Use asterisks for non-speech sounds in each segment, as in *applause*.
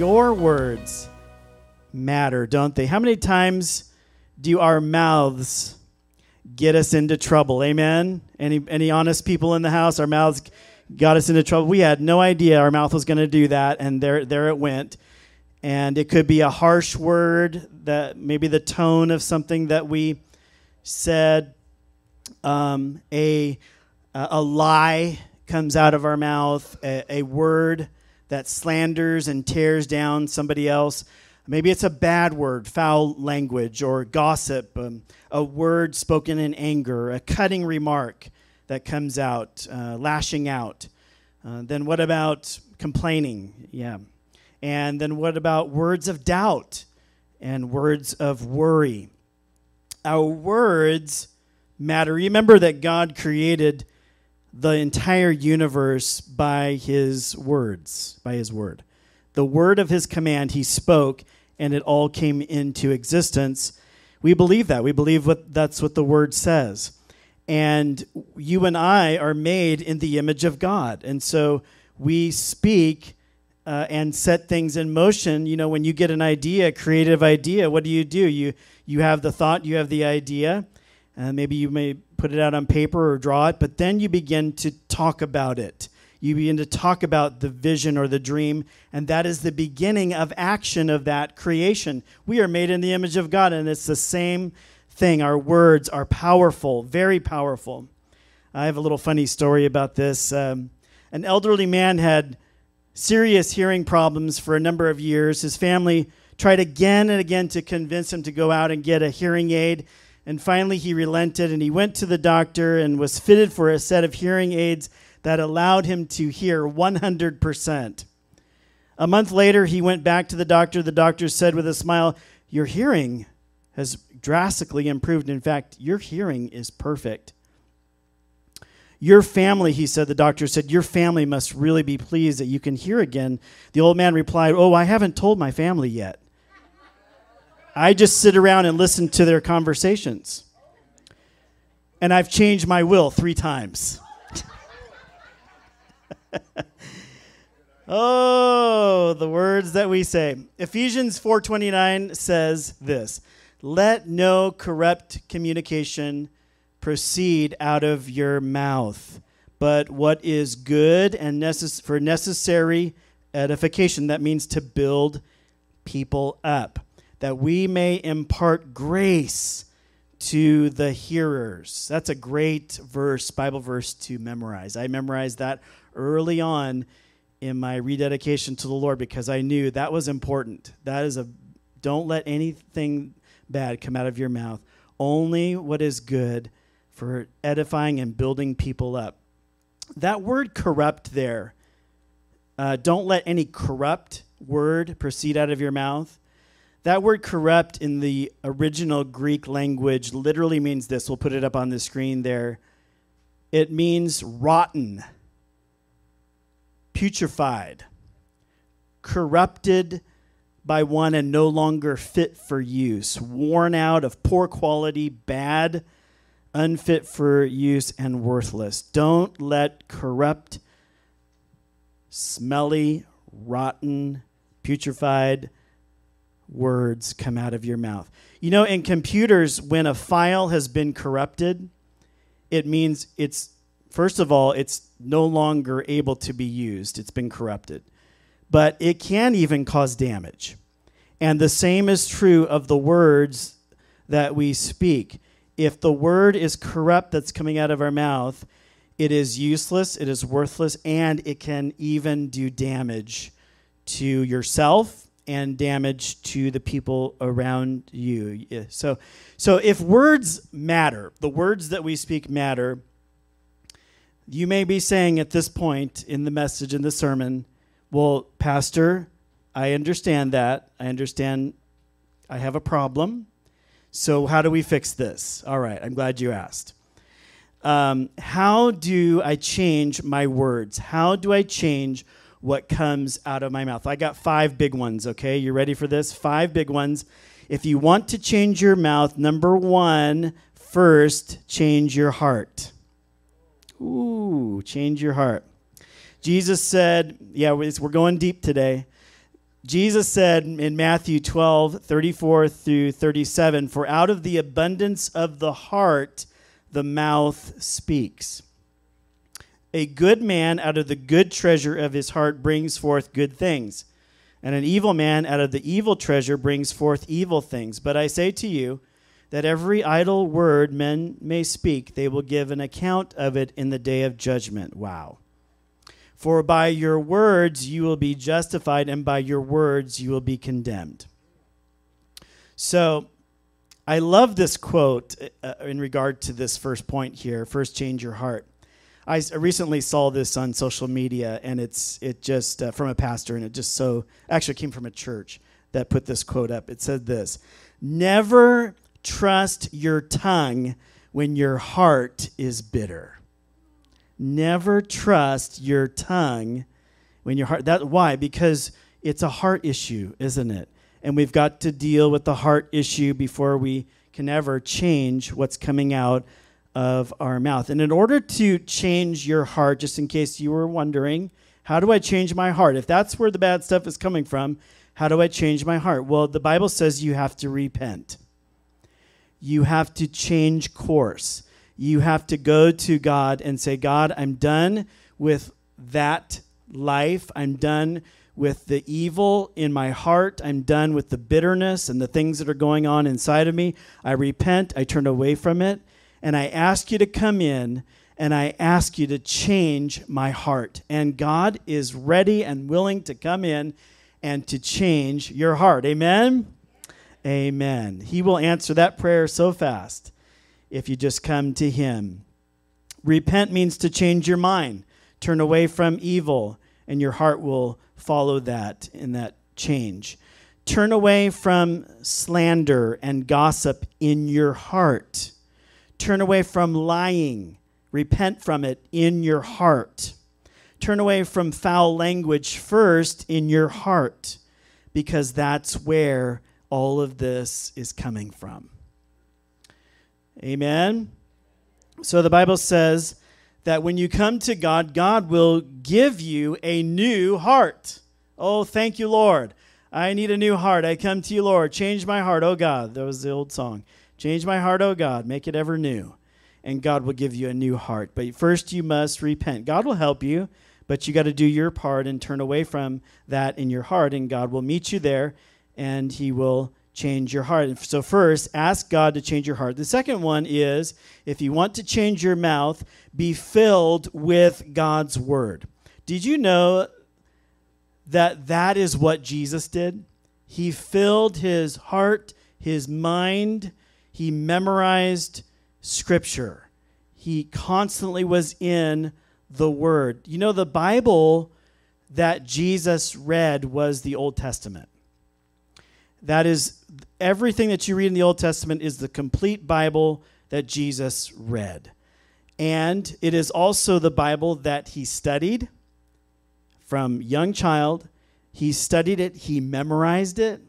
Your words matter, don't they? How many times do our mouths get us into trouble? Amen. Any any honest people in the house? Our mouths got us into trouble. We had no idea our mouth was going to do that, and there there it went. And it could be a harsh word that maybe the tone of something that we said, um, a a lie comes out of our mouth, a, a word that slanders and tears down somebody else. Maybe it's a bad word, foul language, or gossip, um, a word spoken in anger, a cutting remark that comes out, uh, lashing out. Uh, then what about complaining? Yeah. And then what about words of doubt and words of worry? Our words matter. Remember that God created the entire universe by his words, by his word. The word of his command he spoke, and it all came into existence. We believe that. We believe what that's what the word says. And you and I are made in the image of God. And so we speak uh, and set things in motion. You know, when you get an idea, a creative idea, what do you do? You you have the thought, you have the idea, and maybe you may put it out on paper or draw it, but then you begin to talk about it. You begin to talk about the vision or the dream, and that is the beginning of action of that creation. We are made in the image of God, and it's the same thing. Our words are powerful, very powerful. I have a little funny story about this. Um, an elderly man had serious hearing problems for a number of years. His family tried again and again to convince him to go out and get a hearing aid. And finally, he relented and he went to the doctor and was fitted for a set of hearing aids that allowed him to hear 100%. A month later, he went back to the doctor. The doctor said with a smile, Your hearing has drastically improved. In fact, your hearing is perfect. Your family, he said, the doctor said, Your family must really be pleased that you can hear again. The old man replied, Oh, I haven't told my family yet. I just sit around and listen to their conversations. And I've changed my will three times. *laughs* oh, the words that we say. Ephesians 4:29 says this, "Let no corrupt communication proceed out of your mouth, but what is good and necess- for necessary edification that means to build people up." That we may impart grace to the hearers. That's a great verse, Bible verse to memorize. I memorized that early on in my rededication to the Lord because I knew that was important. That is a don't let anything bad come out of your mouth. Only what is good for edifying and building people up. That word corrupt there, uh, don't let any corrupt word proceed out of your mouth. That word corrupt in the original Greek language literally means this. We'll put it up on the screen there. It means rotten, putrefied, corrupted by one and no longer fit for use, worn out of poor quality, bad, unfit for use, and worthless. Don't let corrupt, smelly, rotten, putrefied, words come out of your mouth. You know, in computers, when a file has been corrupted, it means it's, first of all, it's no longer able to be used, it's been corrupted. But it can even cause damage. And the same is true of the words that we speak. If the word is corrupt that's coming out of our mouth, it is useless, it is worthless, and it can even do damage to yourself and damage to the people around you. So, so if words matter, the words that we speak matter, you may be saying at this point in the message, in the sermon, well, Pastor, I understand that. I understand I have a problem. So, how do we fix this? All right, I'm glad you asked. Um, how do I change my words? How do I change what comes out of my mouth. I got five big ones, okay? You ready for this? Five big ones. If you want to change your mouth, number one, first, change your heart. Ooh, change your heart. Jesus said, yeah, we're going deep today. Jesus said in Matthew 12, 34 through 37, For out of the abundance of the heart, the mouth speaks. A good man out of the good treasure of his heart brings forth good things, and an evil man out of the evil treasure brings forth evil things. But I say to you that every idle word men may speak, they will give an account of it in the day of judgment. Wow. For by your words you will be justified, and by your words you will be condemned. So, I love this quote uh, in regard to this first point here first, change your heart. I recently saw this on social media, and it's it just uh, from a pastor, and it just so actually came from a church that put this quote up. It said this: "Never trust your tongue when your heart is bitter. Never trust your tongue when your heart. That why? Because it's a heart issue, isn't it? And we've got to deal with the heart issue before we can ever change what's coming out of our mouth. And in order to change your heart, just in case you were wondering, how do I change my heart? If that's where the bad stuff is coming from, how do I change my heart? Well, the Bible says you have to repent. You have to change course. You have to go to God and say, God, I'm done with that life. I'm done with the evil in my heart. I'm done with the bitterness and the things that are going on inside of me. I repent. I turn away from it and I ask you to come in and I ask you to change my heart. And God is ready and willing to come in and to change your heart. Amen? Amen. He will answer that prayer so fast if you just come to Him. Repent means to change your mind, turn away from evil, and your heart will follow that in that change. Turn away from slander and gossip in your heart Turn away from lying. Repent from it in your heart. Turn away from foul language first in your heart, because that's where all of this is coming from. Amen. So the Bible says that when you come to God, God will give you a new heart. Oh, thank you, Lord. I need a new heart. I come to you, Lord. Change my heart, oh God. That was the old song. Change my heart, O God, make it ever new. And God will give you a new heart. But first, you must repent. God will help you, but you got to do your part and turn away from that in your heart, and God will meet you there and He will change your heart. So, first, ask God to change your heart. The second one is if you want to change your mouth, be filled with God's word. Did you know that that is what Jesus did? He filled his heart, his mind, he memorized scripture. He constantly was in the Word. You know, the Bible that Jesus read was the Old Testament. That is, everything that you read in the Old Testament is the complete Bible that Jesus read. And it is also the Bible that he studied from young child. He studied it, he memorized it,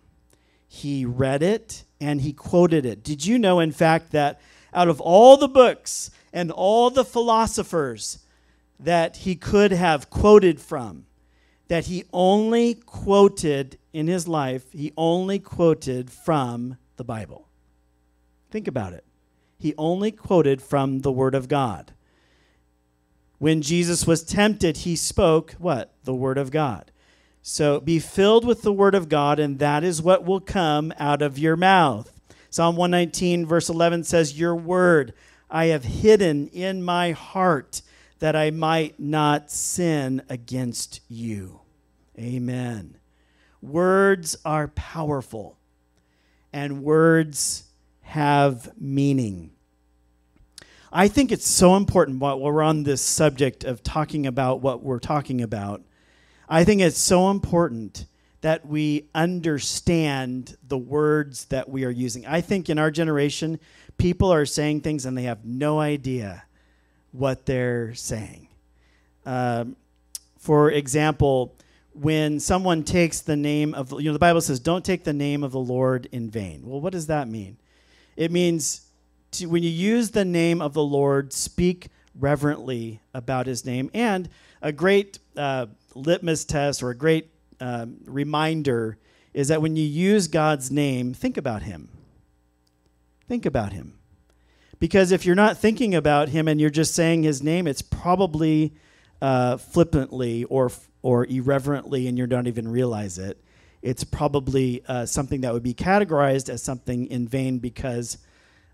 he read it, and he quoted it. Did you know, in fact, that out of all the books and all the philosophers that he could have quoted from, that he only quoted in his life, he only quoted from the Bible? Think about it. He only quoted from the Word of God. When Jesus was tempted, he spoke what? The Word of God. So be filled with the word of God, and that is what will come out of your mouth. Psalm 119, verse 11 says, Your word I have hidden in my heart that I might not sin against you. Amen. Words are powerful, and words have meaning. I think it's so important while we're on this subject of talking about what we're talking about I think it's so important that we understand the words that we are using. I think in our generation, people are saying things and they have no idea what they're saying. Um, for example, when someone takes the name of, you know, the Bible says, don't take the name of the Lord in vain. Well, what does that mean? It means to, when you use the name of the Lord, speak reverently about his name. And a great uh, litmus test or a great uh, reminder is that when you use God's name, think about Him. Think about Him. Because if you're not thinking about Him and you're just saying His name, it's probably uh, flippantly or, or irreverently and you don't even realize it. It's probably uh, something that would be categorized as something in vain because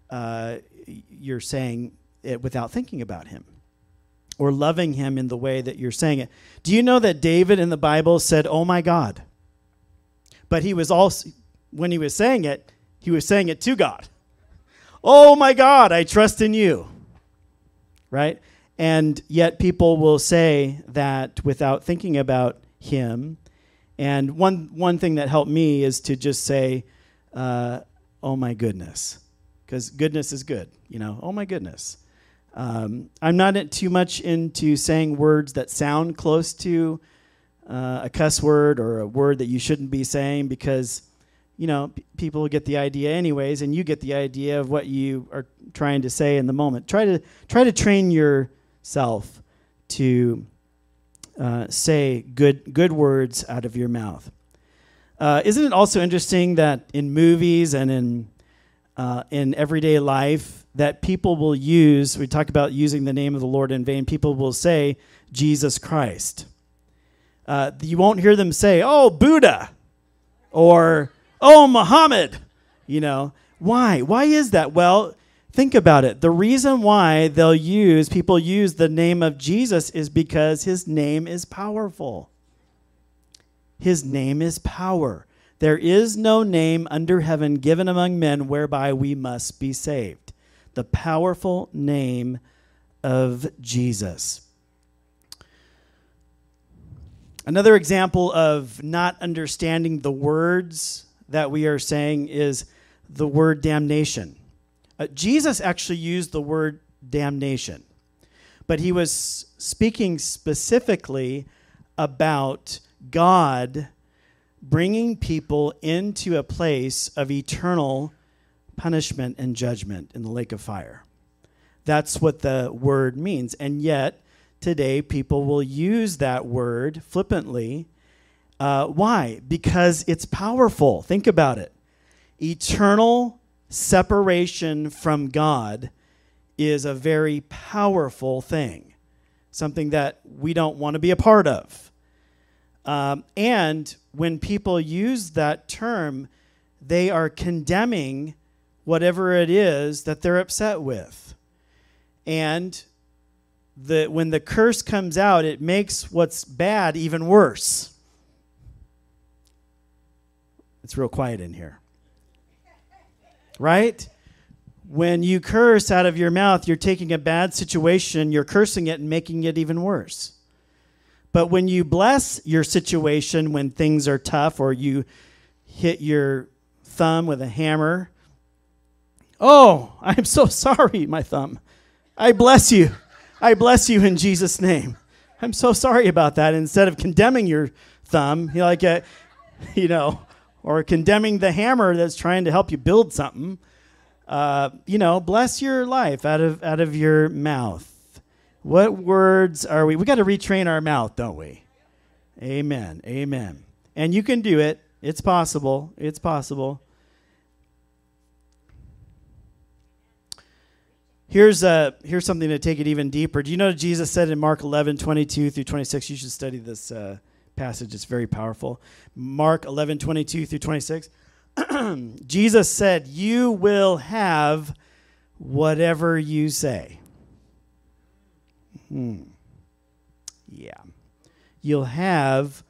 uh, you're saying it without thinking about Him or loving Him in the way that you're saying it. Do you know that David in the Bible said, Oh my God? But he was also, when he was saying it, he was saying it to God. Oh my God, I trust in you. Right? And yet people will say that without thinking about him. And one, one thing that helped me is to just say, uh, oh my goodness. Because goodness is good, you know, oh my goodness. Um, I'm not too much into saying words that sound close to uh, a cuss word or a word that you shouldn't be saying because you know p- people get the idea anyways and you get the idea of what you are trying to say in the moment. Try to try to train yourself to uh, say good good words out of your mouth. Uh, isn't it also interesting that in movies and in uh, in everyday life that people will use we talk about using the name of the lord in vain people will say jesus christ uh, you won't hear them say, oh, Buddha or oh, Muhammad. You know, why? Why is that? Well, think about it. The reason why they'll use, people use the name of Jesus is because his name is powerful. His name is power. There is no name under heaven given among men whereby we must be saved. The powerful name of Jesus. Another example of not understanding the words that we are saying is the word damnation. Uh, Jesus actually used the word damnation, but he was speaking specifically about God bringing people into a place of eternal punishment and judgment in the lake of fire. That's what the word means. And yet, today people will use that word flippantly. Uh, why? Because it's powerful. Think about it. Eternal separation from God is a very powerful thing, something that we don't want to be a part of. Um, and when people use that term, they are condemning whatever it is that they're upset with. And the, when the curse comes out, it makes what's bad even worse. It's real quiet in here. Right? When you curse out of your mouth, you're taking a bad situation, you're cursing it and making it even worse. But when you bless your situation when things are tough or you hit your thumb with a hammer, oh, *laughs* I'm so sorry, my thumb. I bless you. I bless you in Jesus' name. I'm so sorry about that. Instead of condemning your thumb, you like a, *laughs* you know, or condemning the hammer that's trying to help you build something, uh, you know, bless your life out of out of your mouth. What words are we? We got to retrain our mouth, don't we? Amen. Amen. And you can do it. It's possible. It's possible. Here's, uh, here's something to take it even deeper. Do you know Jesus said in Mark 11, 22 through 26? You should study this uh, passage, it's very powerful. Mark 11, 22 through 26. *clears throat* Jesus said, You will have whatever you say. Hmm. Yeah. You'll have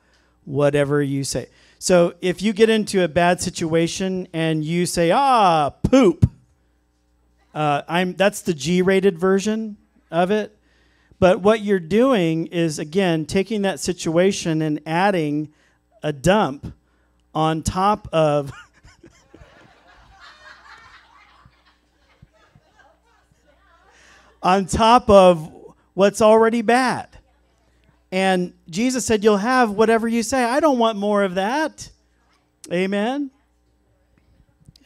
whatever you say. So if you get into a bad situation and you say, ah, poop, uh, I'm that's the G-rated version of it. But what you're doing is again taking that situation and adding a dump on top of *laughs* on top of what's already bad. And Jesus said, You'll have whatever you say. I don't want more of that. Amen.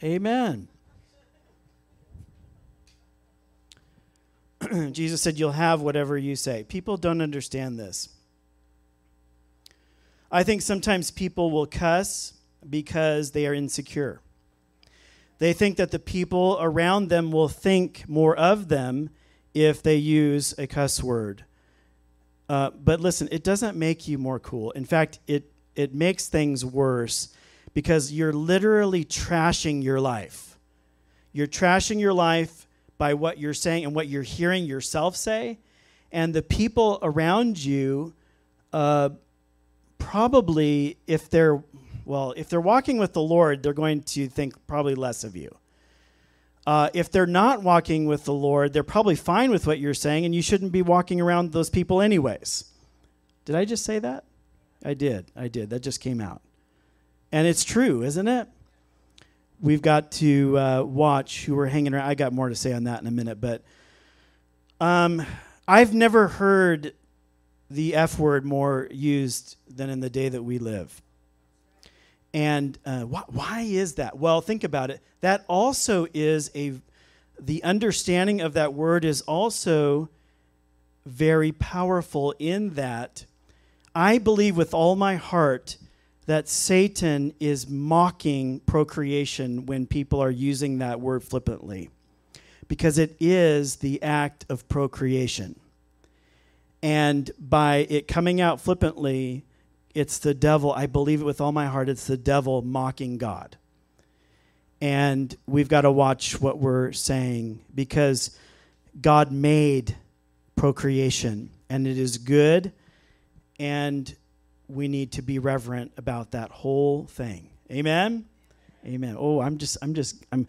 Amen. *clears throat* Jesus said, You'll have whatever you say. People don't understand this. I think sometimes people will cuss because they are insecure. They think that the people around them will think more of them if they use a cuss word. Uh, but listen, it doesn't make you more cool. In fact, it, it makes things worse because you're literally trashing your life. You're trashing your life by what you're saying and what you're hearing yourself say. And the people around you, uh, probably, if they're, well, if they're walking with the Lord, they're going to think probably less of you. Uh, if they're not walking with the Lord, they're probably fine with what you're saying, and you shouldn't be walking around those people anyways. Did I just say that? I did. I did. That just came out. And it's true, isn't it? We've got to uh, watch who we're hanging around. I got more to say on that in a minute, but um, I've never heard the F word more used than in the day that we live. And uh, wh- why is that? Well, think about it. That also is a, the understanding of that word is also very powerful in that I believe with all my heart that Satan is mocking procreation when people are using that word flippantly because it is the act of procreation. And by it coming out flippantly, it's the devil. I believe it with all my heart. It's the devil mocking God. And we've got to watch what we're saying because God made procreation and it is good. And we need to be reverent about that whole thing. Amen. Amen. Oh, I'm just I'm just I'm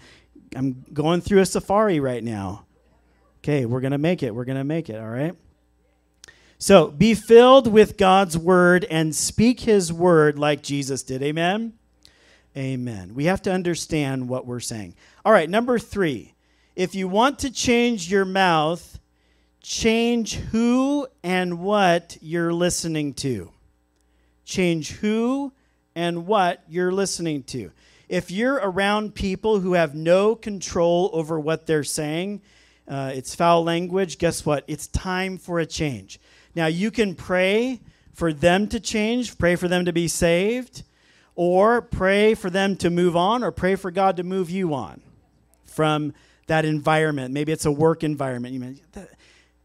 I'm going through a safari right now. Okay, we're going to make it. We're going to make it, all right? So be filled with God's word and speak his word like Jesus did. Amen? Amen. We have to understand what we're saying. All right, number three. If you want to change your mouth, change who and what you're listening to. Change who and what you're listening to. If you're around people who have no control over what they're saying, uh, it's foul language, guess what? It's time for a change. Now, you can pray for them to change, pray for them to be saved, or pray for them to move on, or pray for God to move you on from that environment. Maybe it's a work environment. You mean,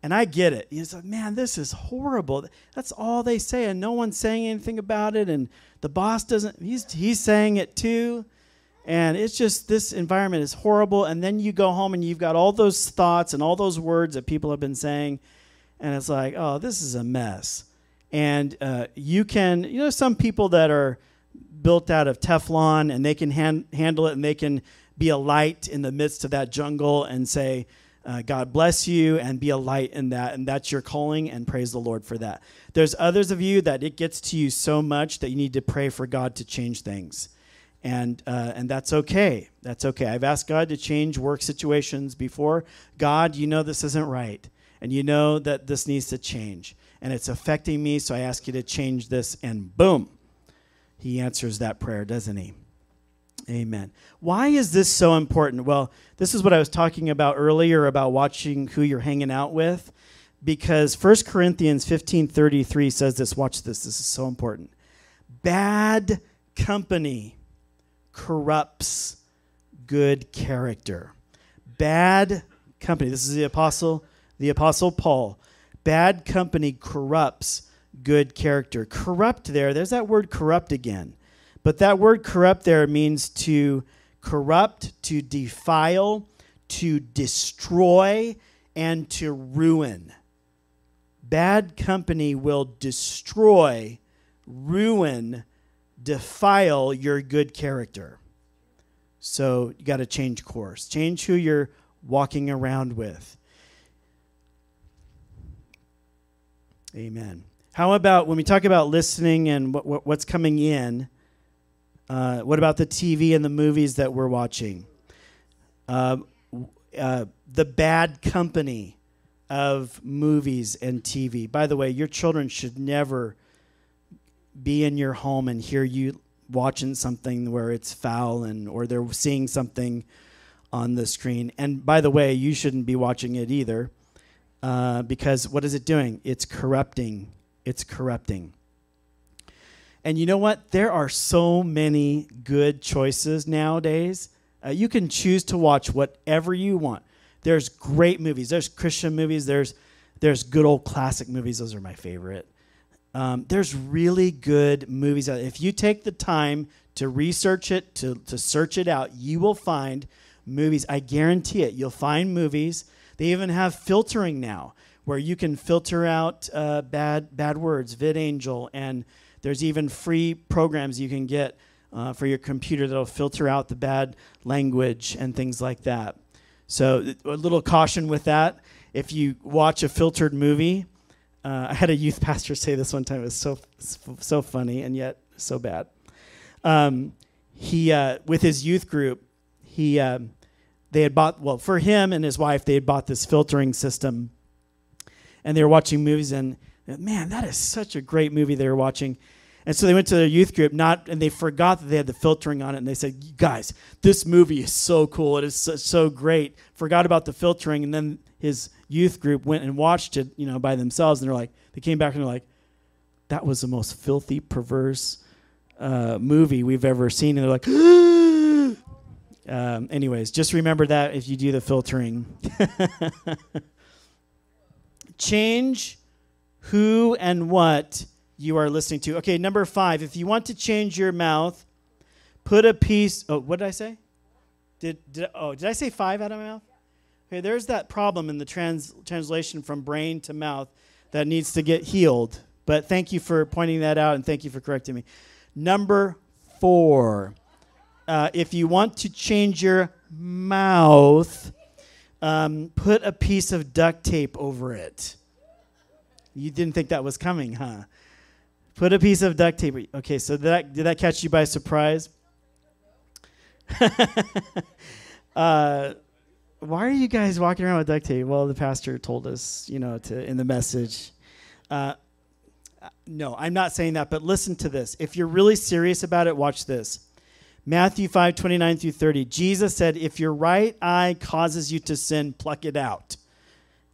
and I get it. You like, man, this is horrible. That's all they say, and no one's saying anything about it. And the boss doesn't. He's he's saying it too. And it's just this environment is horrible. And then you go home and you've got all those thoughts and all those words that people have been saying and it's like, oh, this is a mess. And uh, you can, you know, some people that are built out of Teflon and they can han- handle it and they can be a light in the midst of that jungle and say, uh, God bless you and be a light in that. And that's your calling and praise the Lord for that. There's others of you that it gets to you so much that you need to pray for God to change things. And, uh, and that's okay. That's okay. I've asked God to change work situations before. God, you know this isn't right and you know that this needs to change and it's affecting me, so I ask you to change this, and boom, he answers that prayer, doesn't he? Amen. Why is this so important? Well, this is what I was talking about earlier about watching who you're hanging out with because 1 Corinthians 15:33 says this, watch this, this is so important. Bad company corrupts good character. Bad company. This is the apostle the Apostle Paul. Bad company corrupts good character. Corrupt there, there's that word corrupt again. But that word corrupt there means to corrupt, to defile, to destroy, and to ruin. Bad company will destroy, ruin, defile your good character. So you got to change course. Change who you're walking around with. Amen. How about when we talk about listening and what, what, what's coming in? Uh, what about the TV and the movies that we're watching? Uh, uh, the bad company of movies and TV. By the way, your children should never be in your home and hear you watching something where it's foul and or they're seeing something on the screen. And by the way, you shouldn't be watching it either. Uh, because what is it doing? It's corrupting. It's corrupting. And you know what? There are so many good choices nowadays. Uh, you can choose to watch whatever you want. There's great movies. There's Christian movies. There's there's good old classic movies. Those are my favorite. Um, there's really good movies out. If you take the time to research it, to to search it out, you will find movies. I guarantee it. You'll find movies. They even have filtering now, where you can filter out uh, bad bad words. VidAngel, and there's even free programs you can get uh, for your computer that'll filter out the bad language and things like that. So a little caution with that. If you watch a filtered movie, uh, *laughs* I had a youth pastor say this one time. It was so so funny and yet so bad. Um, he uh, with his youth group, he um, they had bought well for him and his wife. They had bought this filtering system, and they were watching movies. And man, that is such a great movie they were watching. And so they went to their youth group, not, and they forgot that they had the filtering on it. And they said, "Guys, this movie is so cool. It is so, so great." Forgot about the filtering, and then his youth group went and watched it, you know, by themselves. And they're like, they came back and they're like, "That was the most filthy, perverse uh, movie we've ever seen." And they're like, *gasps* um, anyways, just remember that if you do the filtering. *laughs* Change who and what you are listening to. Okay, number five, if you want to change your mouth, put a piece. Oh, what did I say? Did, did oh did I say five out of my mouth? Okay, there's that problem in the trans, translation from brain to mouth that needs to get healed. But thank you for pointing that out and thank you for correcting me. Number four, uh, if you want to change your mouth, um, put a piece of duct tape over it. You didn't think that was coming, huh? Put a piece of duct tape. Okay, so did that, did that catch you by surprise? *laughs* uh, why are you guys walking around with duct tape? Well, the pastor told us, you know, to in the message. Uh, no, I'm not saying that, but listen to this. If you're really serious about it, watch this. Matthew 5, 29 through 30. Jesus said, If your right eye causes you to sin, pluck it out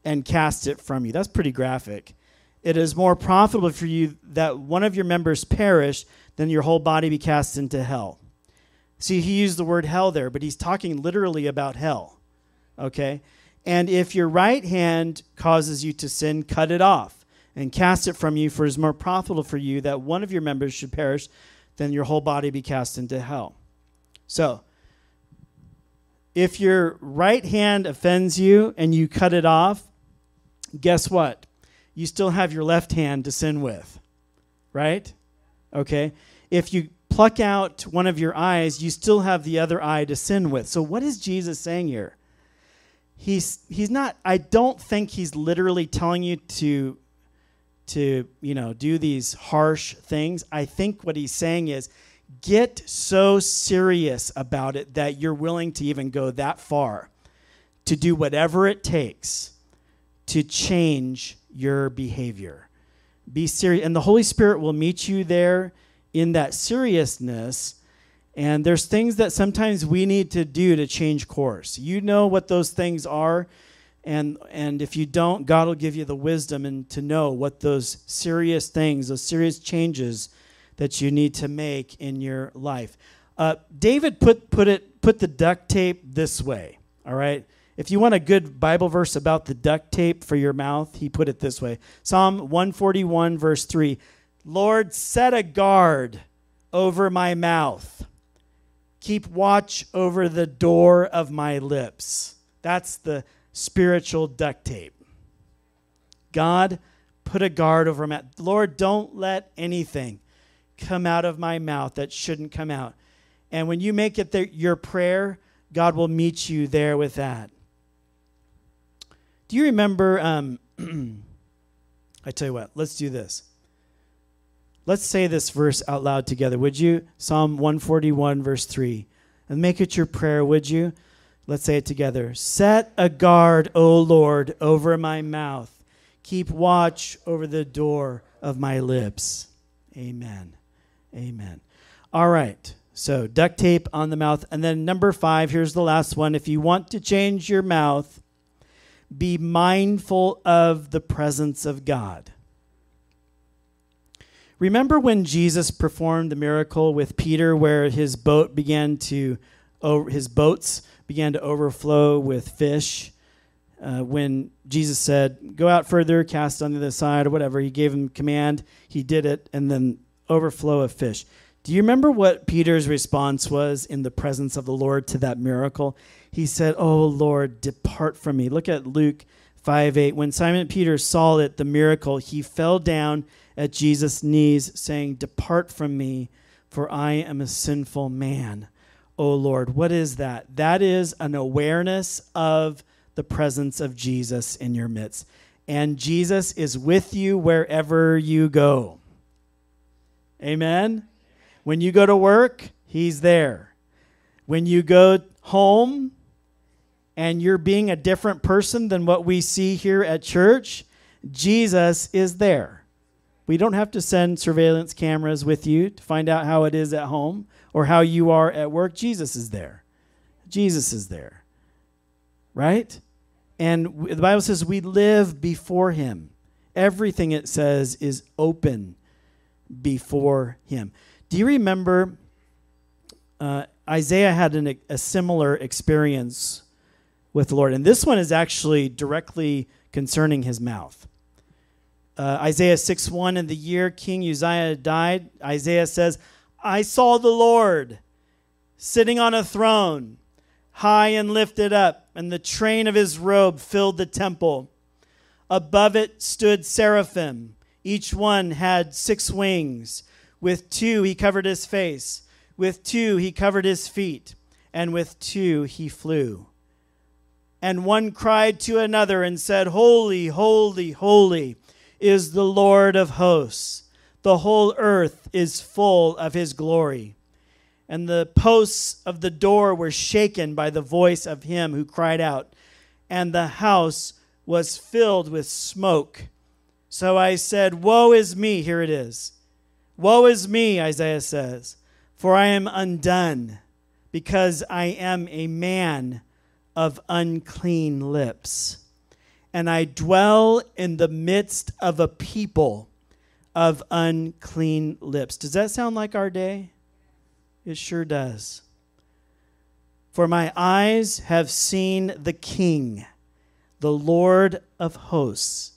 and cast it from you. That's pretty graphic it is more profitable for you that one of your members perish than your whole body be cast into hell. See, he used the word hell there, but he's talking literally about hell. Okay? And if your right hand causes you to sin, cut it off and cast it from you, for it is more profitable for you that one of your members should perish than your whole body be cast into hell. So, if your right hand offends you and you cut it off, guess what? You still have your left hand to sin with, right? Okay. If you pluck out one of your eyes, you still have the other eye to sin with. So, what is Jesus saying here? He's, he's not, I don't think he's literally telling you to, to, you know, do these harsh things. I think what he's saying is get so serious about it that you're willing to even go that far to do whatever it takes to change your behavior. Be serious. And the Holy Spirit will meet you there in that seriousness. And there's things that sometimes we need to do to change course. You know what those things are. And, and if you don't, God will give you the wisdom and to know what those serious things, those serious changes that you need to make in your life. Uh, David put, put, it, put the duct tape this way, all right? If you want a good Bible verse about the duct tape for your mouth, he put it this way Psalm 141, verse 3 Lord, set a guard over my mouth, keep watch over the door of my lips. That's the spiritual duct tape. God, put a guard over my mouth. Lord, don't let anything come out of my mouth that shouldn't come out. And when you make it the, your prayer, God will meet you there with that. Do you remember? Um, *clears throat* I tell you what, let's do this. Let's say this verse out loud together, would you? Psalm 141, verse 3. And make it your prayer, would you? Let's say it together. Set a guard, O Lord, over my mouth. Keep watch over the door of my lips. Amen. Amen. All right. So, duct tape on the mouth. And then, number five, here's the last one. If you want to change your mouth, be mindful of the presence of God. Remember when Jesus performed the miracle with Peter where his boat began to his boats began to overflow with fish? Uh, when Jesus said, Go out further, cast on the other side, or whatever, he gave him command. He did it, and then overflow of fish. Do you remember what Peter's response was in the presence of the Lord to that miracle? He said, Oh Lord, depart from me. Look at Luke 5 8. When Simon Peter saw it, the miracle, he fell down at Jesus' knees, saying, Depart from me, for I am a sinful man. Oh Lord, what is that? That is an awareness of the presence of Jesus in your midst. And Jesus is with you wherever you go. Amen. When you go to work, he's there. When you go home and you're being a different person than what we see here at church, Jesus is there. We don't have to send surveillance cameras with you to find out how it is at home or how you are at work. Jesus is there. Jesus is there. Right? And the Bible says we live before him. Everything it says is open before him. Do you remember uh, Isaiah had an, a similar experience with the Lord? And this one is actually directly concerning his mouth. Uh, Isaiah 6 1, in the year King Uzziah died, Isaiah says, I saw the Lord sitting on a throne, high and lifted up, and the train of his robe filled the temple. Above it stood seraphim. Each one had six wings. With two he covered his face, with two he covered his feet, and with two he flew. And one cried to another and said, Holy, holy, holy is the Lord of hosts. The whole earth is full of his glory. And the posts of the door were shaken by the voice of him who cried out, and the house was filled with smoke. So I said, Woe is me! Here it is. Woe is me, Isaiah says, for I am undone, because I am a man of unclean lips, and I dwell in the midst of a people of unclean lips. Does that sound like our day? It sure does. For my eyes have seen the King, the Lord of hosts.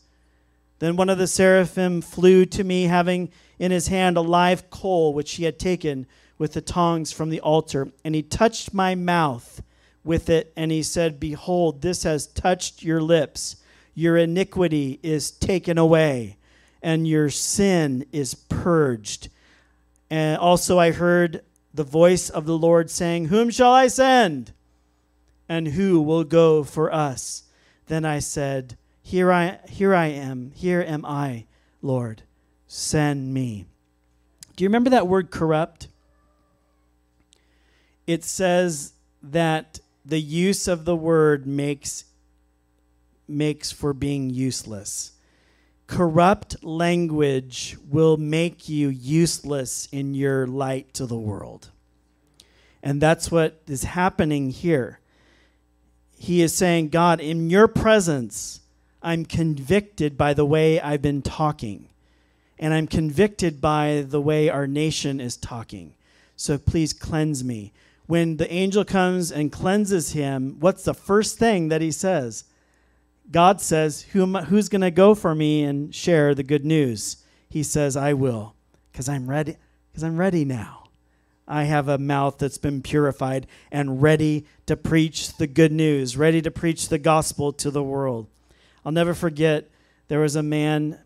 Then one of the seraphim flew to me, having in his hand a live coal which he had taken with the tongs from the altar. And he touched my mouth with it, and he said, Behold, this has touched your lips. Your iniquity is taken away, and your sin is purged. And also I heard the voice of the Lord saying, Whom shall I send? And who will go for us? Then I said, Here I here I am, here am I, Lord send me. Do you remember that word corrupt? It says that the use of the word makes makes for being useless. Corrupt language will make you useless in your light to the world. And that's what is happening here. He is saying, God, in your presence, I'm convicted by the way I've been talking and I'm convicted by the way our nation is talking. So please cleanse me. When the angel comes and cleanses him, what's the first thing that he says? God says, Who, Who's going to go for me and share the good news? He says, I will, because I'm ready. Because I'm ready now. I have a mouth that's been purified and ready to preach the good news, ready to preach the gospel to the world. I'll never forget there was a man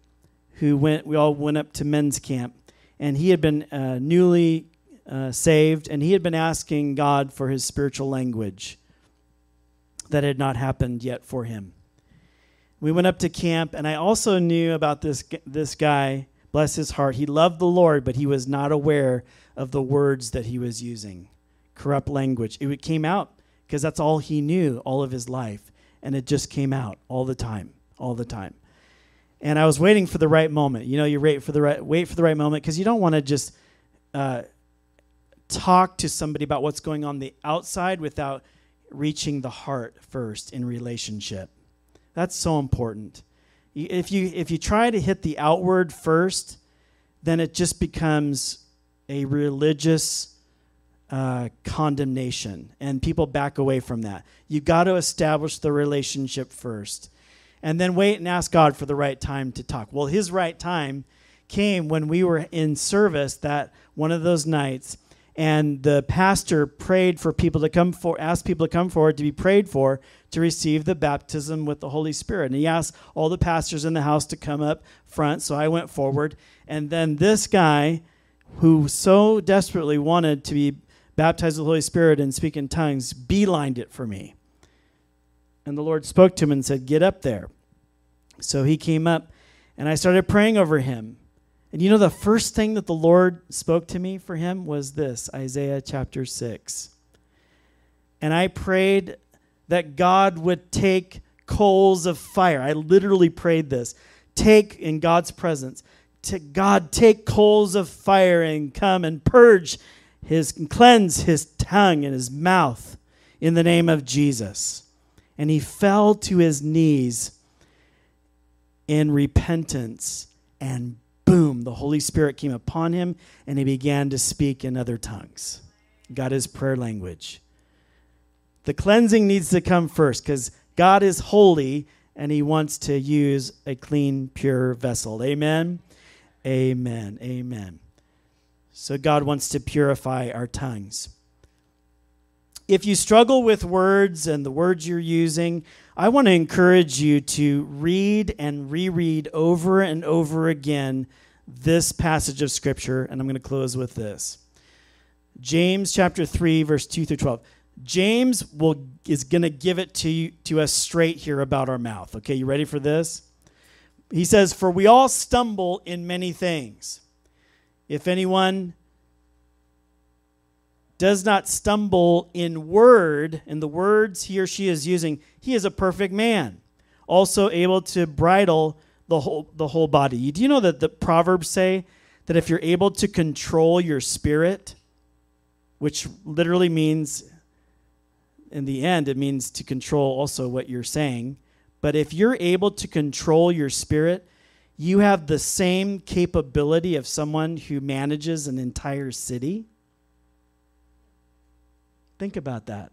who went, we all went up to men's camp, and he had been uh, newly uh, saved, and he had been asking God for his spiritual language that had not happened yet for him. We went up to camp, and I also knew about this, this guy, bless his heart. He loved the Lord, but he was not aware of the words that he was using corrupt language. It came out because that's all he knew all of his life, and it just came out all the time, all the time and I was waiting for the right moment. You know, you wait for the right wait for the right moment because you don't want to just uh, talk to somebody about what's going on the outside without reaching the heart first in relationship. That's so important. If you if you try to hit the outward first, then it just becomes a religious uh, condemnation, and people back away from that. You got to establish the relationship first, and then wait and ask God for the right time to talk. Well, His right time came when we were in service that one of those nights, and the pastor prayed for people to come for, asked people to come forward to be prayed for to receive the baptism with the Holy Spirit. And he asked all the pastors in the house to come up front, so I went forward, and then this guy who so desperately wanted to be baptized with the Holy Spirit and speak in tongues, beelined it for me. And the Lord spoke to him and said, Get up there. So he came up, and I started praying over him. And you know, the first thing that the Lord spoke to me for him was this Isaiah chapter 6. And I prayed that God would take coals of fire. I literally prayed this. Take in God's presence. To God, take coals of fire and come and purge his cleanse his tongue and his mouth in the name of Jesus. And he fell to his knees in repentance and boom, the Holy Spirit came upon him and he began to speak in other tongues. Got his prayer language. The cleansing needs to come first because God is holy and he wants to use a clean, pure vessel. Amen. Amen. Amen. So God wants to purify our tongues. If you struggle with words and the words you're using, I want to encourage you to read and reread over and over again this passage of Scripture, and I'm going to close with this. James chapter 3, verse 2 through 12. James will, is going to give it to, you, to us straight here about our mouth. Okay, you ready for this? He says, For we all stumble in many things. If anyone does not stumble in word, in the words he or she is using, he is a perfect man, also able to bridle the whole, the whole body. Do you know that the Proverbs say that if you're able to control your spirit, which literally means, in the end, it means to control also what you're saying. But if you're able to control your spirit, you have the same capability of someone who manages an entire city? Think about that.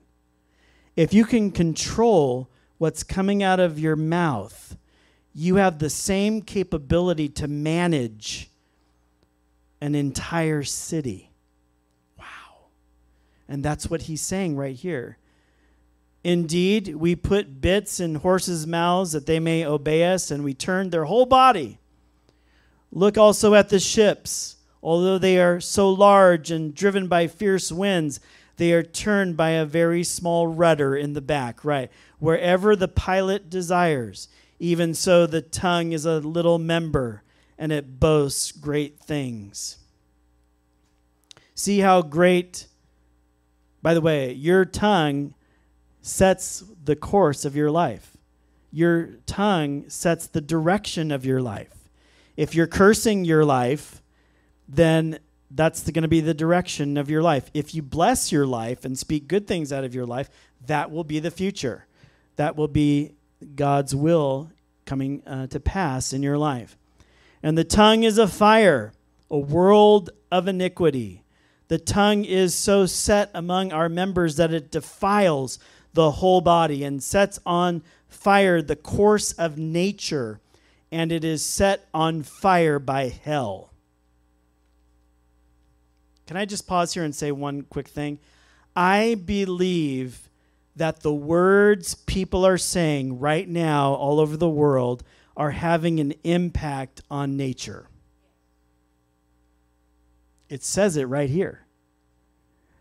If you can control what's coming out of your mouth, you have the same capability to manage an entire city. Wow. And that's what he's saying right here. Indeed, we put bits in horses' mouths that they may obey us, and we turn their whole body. Look also at the ships. Although they are so large and driven by fierce winds, they are turned by a very small rudder in the back, right? Wherever the pilot desires. Even so, the tongue is a little member, and it boasts great things. See how great, by the way, your tongue sets the course of your life. Your tongue sets the direction of your life. If you're cursing your life, then that's going to be the direction of your life. If you bless your life and speak good things out of your life, that will be the future. That will be God's will coming uh, to pass in your life. And the tongue is a fire, a world of iniquity. The tongue is so set among our members that it defiles the whole body and sets on fire the course of nature, and it is set on fire by hell. Can I just pause here and say one quick thing? I believe that the words people are saying right now all over the world are having an impact on nature. It says it right here.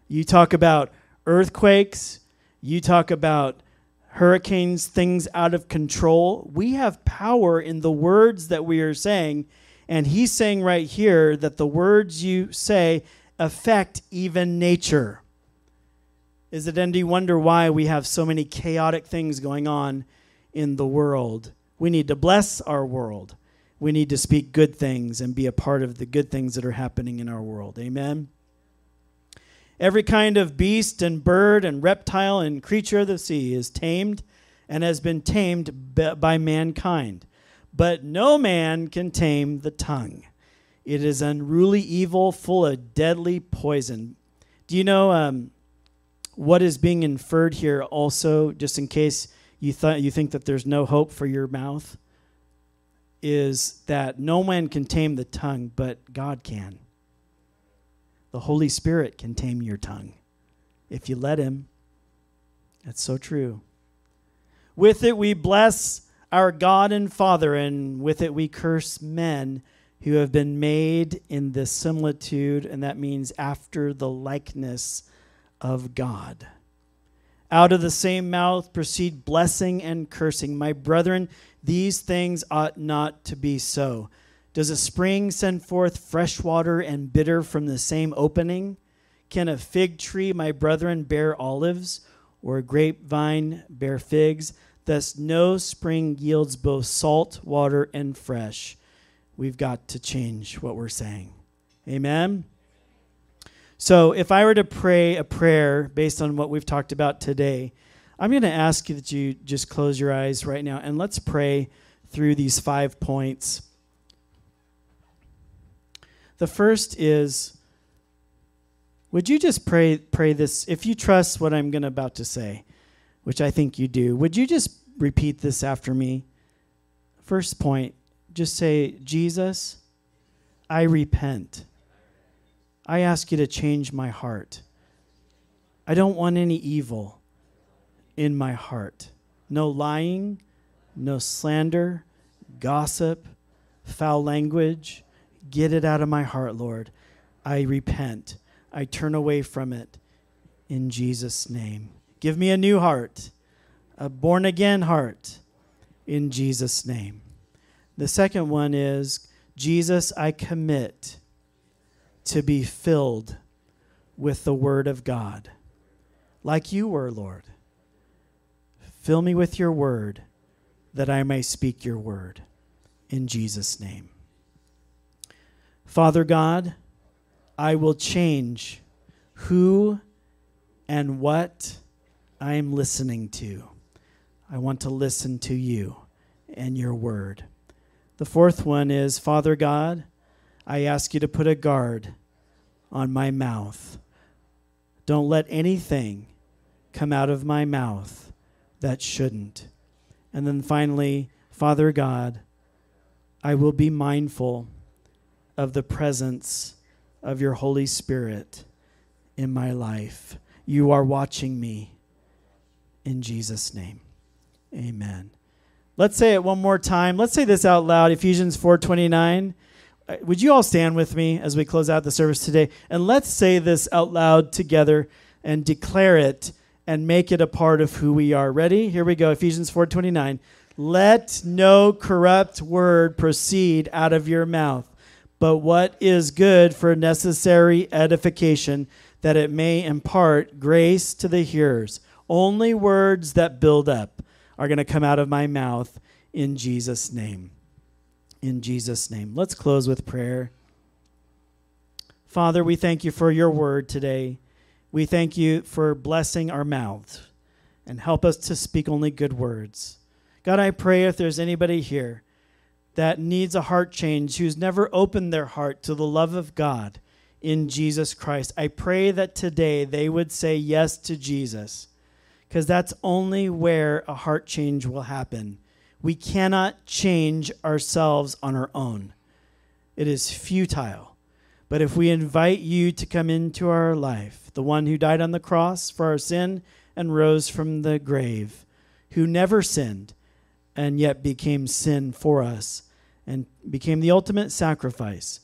You talk about earthquakes, you talk about hurricanes, things out of control. We have power in the words that we are saying. And he's saying right here that the words you say affect even nature. Is it any wonder why we have so many chaotic things going on in the world? We need to bless our world. We need to speak good things and be a part of the good things that are happening in our world. Amen. Every kind of beast and bird and reptile and creature of the sea is tamed and has been tamed by mankind. But no man can tame the tongue. It is unruly evil, full of deadly poison. Do you know um, what is being inferred here? Also, just in case you thought you think that there's no hope for your mouth, is that no man can tame the tongue, but God can. The Holy Spirit can tame your tongue if you let Him. That's so true. With it we bless our God and Father, and with it we curse men who have been made in the similitude, and that means after the likeness of God. Out of the same mouth proceed blessing and cursing. My brethren, these things ought not to be so. Does a spring send forth fresh water and bitter from the same opening? Can a fig tree, my brethren, bear olives, or a grapevine bear figs? Thus, no spring yields both salt water and fresh. We've got to change what we're saying. Amen. So, if I were to pray a prayer based on what we've talked about today, I'm going to ask you that you just close your eyes right now and let's pray through these five points. The first is would you just pray pray this if you trust what I'm going to about to say, which I think you do. Would you just repeat this after me? First point, just say, "Jesus, I repent. I ask you to change my heart. I don't want any evil in my heart. No lying, no slander, gossip, foul language. Get it out of my heart, Lord. I repent. I turn away from it in Jesus' name. Give me a new heart, a born again heart in Jesus' name. The second one is Jesus, I commit to be filled with the Word of God, like you were, Lord. Fill me with your Word that I may speak your Word. In Jesus' name. Father God, I will change who and what I am listening to. I want to listen to you and your word. The fourth one is Father God, I ask you to put a guard on my mouth. Don't let anything come out of my mouth that shouldn't. And then finally, Father God, I will be mindful of the presence of your Holy Spirit in my life. You are watching me in Jesus' name. Amen. Let's say it one more time. Let's say this out loud. Ephesians 4:29. Uh, would you all stand with me as we close out the service today? And let's say this out loud together and declare it and make it a part of who we are. Ready? Here we go. Ephesians 4:29. Let no corrupt word proceed out of your mouth, but what is good for necessary edification, that it may impart grace to the hearers. Only words that build up are going to come out of my mouth in Jesus' name in Jesus' name. Let's close with prayer. Father, we thank you for your word today. We thank you for blessing our mouths and help us to speak only good words. God, I pray if there's anybody here that needs a heart change, who's never opened their heart to the love of God in Jesus Christ, I pray that today they would say yes to Jesus, because that's only where a heart change will happen we cannot change ourselves on our own. It is futile. But if we invite you to come into our life, the one who died on the cross for our sin and rose from the grave, who never sinned and yet became sin for us and became the ultimate sacrifice,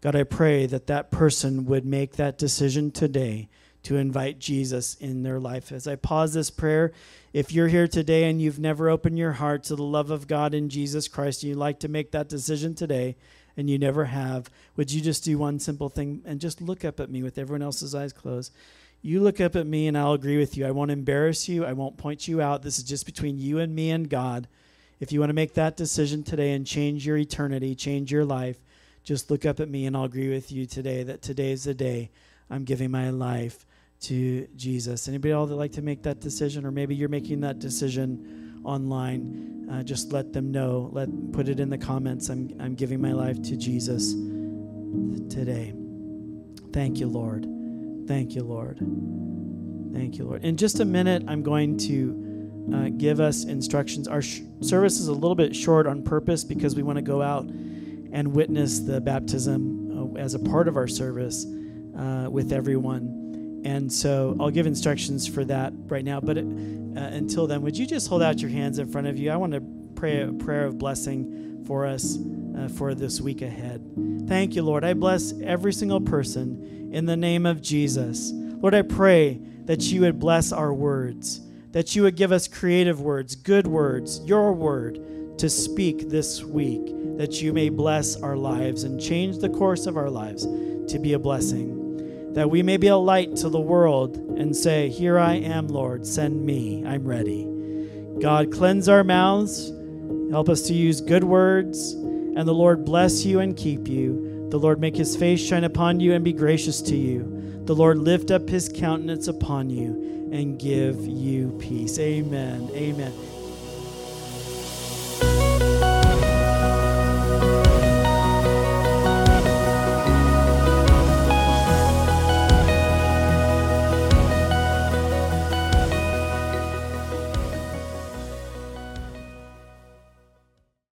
God, I pray that that person would make that decision today to invite Jesus in their life. As I pause this prayer, if you're here today and you've never opened your heart to the love of God in Jesus Christ, and you'd like to make that decision today, and you never have, would you just do one simple thing and just look up at me with everyone else's eyes closed? You look up at me and I'll agree with you. I won't embarrass you. I won't point you out. This is just between you and me and God. If you want to make that decision today and change your eternity, change your life, just look up at me and I'll agree with you today that today is the day I'm giving my life to Jesus. Anybody else that like to make that decision, or maybe you're making that decision online? Uh, just let them know. Let put it in the comments. I'm I'm giving my life to Jesus today. Thank you, Lord. Thank you, Lord. Thank you, Lord. In just a minute, I'm going to uh, give us instructions. Our sh- service is a little bit short on purpose because we want to go out and witness the baptism uh, as a part of our service uh, with everyone. And so I'll give instructions for that right now. But uh, until then, would you just hold out your hands in front of you? I want to pray a prayer of blessing for us uh, for this week ahead. Thank you, Lord. I bless every single person in the name of Jesus. Lord, I pray that you would bless our words, that you would give us creative words, good words, your word to speak this week, that you may bless our lives and change the course of our lives to be a blessing, that we may be a light to the world and say, Here I am, Lord, send me, I'm ready. God, cleanse our mouths, help us to use good words, and the Lord bless you and keep you. The Lord make his face shine upon you and be gracious to you. The Lord lift up his countenance upon you and give you peace. Amen. Amen.